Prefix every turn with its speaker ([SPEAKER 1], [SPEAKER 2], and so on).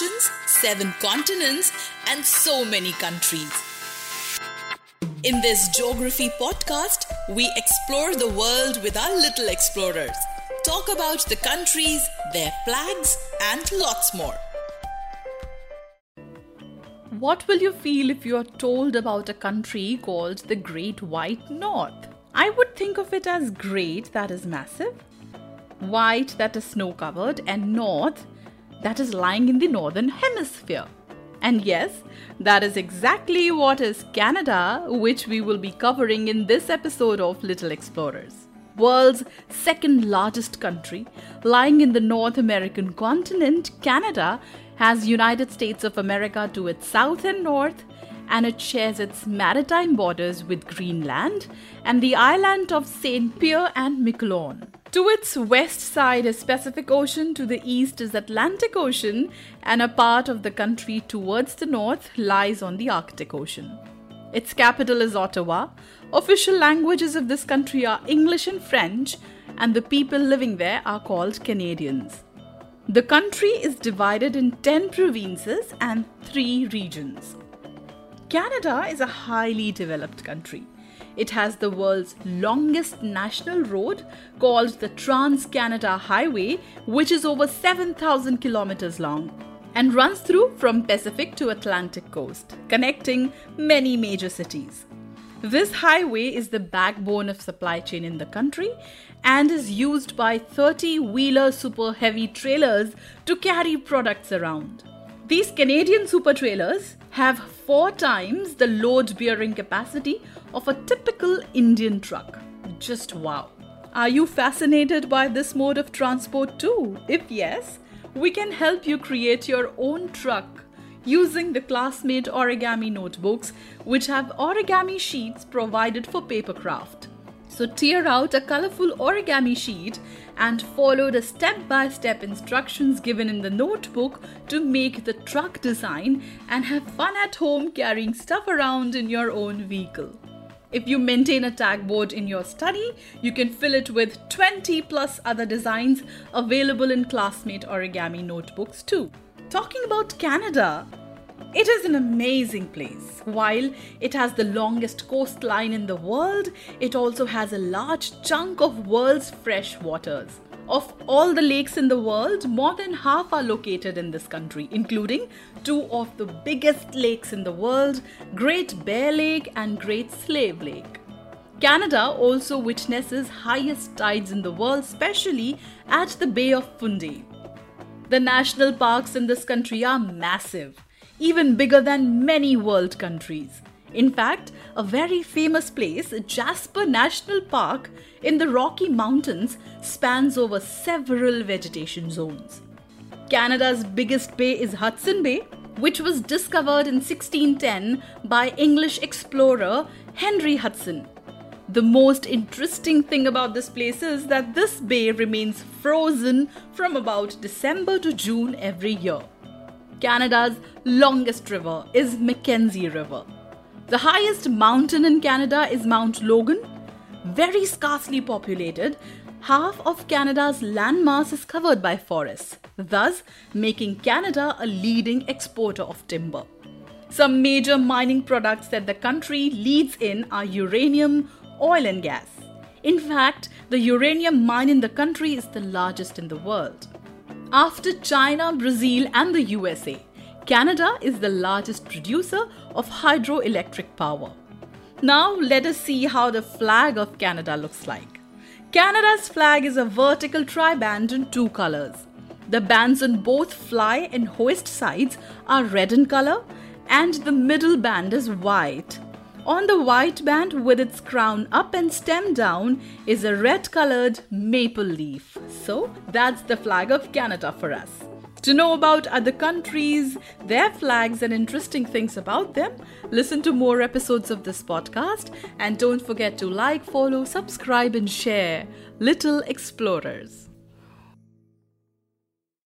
[SPEAKER 1] Oceans, seven continents, and so many countries. In this geography podcast, we explore the world with our little explorers, talk about the countries, their flags, and lots more.
[SPEAKER 2] What will you feel if you are told about a country called the Great White North? I would think of it as great, that is massive, white, that is snow covered, and north, that is lying in the northern hemisphere. And yes, that is exactly what is Canada, which we will be covering in this episode of Little Explorers. World's second largest country, lying in the North American continent, Canada has United States of America to its south and north, and it shares its maritime borders with Greenland and the island of St. Pierre and Miquelon. To its west side is Pacific Ocean, to the east is Atlantic Ocean, and a part of the country towards the north lies on the Arctic Ocean. Its capital is Ottawa. Official languages of this country are English and French, and the people living there are called Canadians. The country is divided in 10 provinces and 3 regions. Canada is a highly developed country. It has the world's longest national road called the Trans Canada Highway, which is over 7,000 kilometers long and runs through from Pacific to Atlantic coast, connecting many major cities. This highway is the backbone of supply chain in the country and is used by 30 wheeler super heavy trailers to carry products around. These Canadian super trailers have four times the load bearing capacity of a typical Indian truck. Just wow. Are you fascinated by this mode of transport too? If yes, we can help you create your own truck using the Classmate origami notebooks, which have origami sheets provided for paper craft. So tear out a colorful origami sheet and follow the step by step instructions given in the notebook to make the truck design and have fun at home carrying stuff around in your own vehicle. If you maintain a tag board in your study, you can fill it with 20 plus other designs available in Classmate origami notebooks too. Talking about Canada, it is an amazing place. While it has the longest coastline in the world, it also has a large chunk of world's fresh waters. Of all the lakes in the world, more than half are located in this country, including two of the biggest lakes in the world, Great Bear Lake and Great Slave Lake. Canada also witnesses highest tides in the world, especially at the Bay of Fundy. The national parks in this country are massive even bigger than many world countries. In fact, a very famous place, Jasper National Park in the Rocky Mountains, spans over several vegetation zones. Canada's biggest bay is Hudson Bay, which was discovered in 1610 by English explorer Henry Hudson. The most interesting thing about this place is that this bay remains frozen from about December to June every year. Canada's longest river is Mackenzie River. The highest mountain in Canada is Mount Logan. Very scarcely populated, half of Canada's landmass is covered by forests, thus making Canada a leading exporter of timber. Some major mining products that the country leads in are uranium, oil, and gas. In fact, the uranium mine in the country is the largest in the world. After China, Brazil, and the USA, Canada is the largest producer of hydroelectric power. Now, let us see how the flag of Canada looks like. Canada's flag is a vertical triband in two colors. The bands on both fly and hoist sides are red in color, and the middle band is white. On the white band, with its crown up and stem down, is a red colored maple leaf. So, that's the flag of Canada for us. To know about other countries, their flags, and interesting things about them, listen to more episodes of this podcast and don't forget to like, follow, subscribe, and share Little Explorers.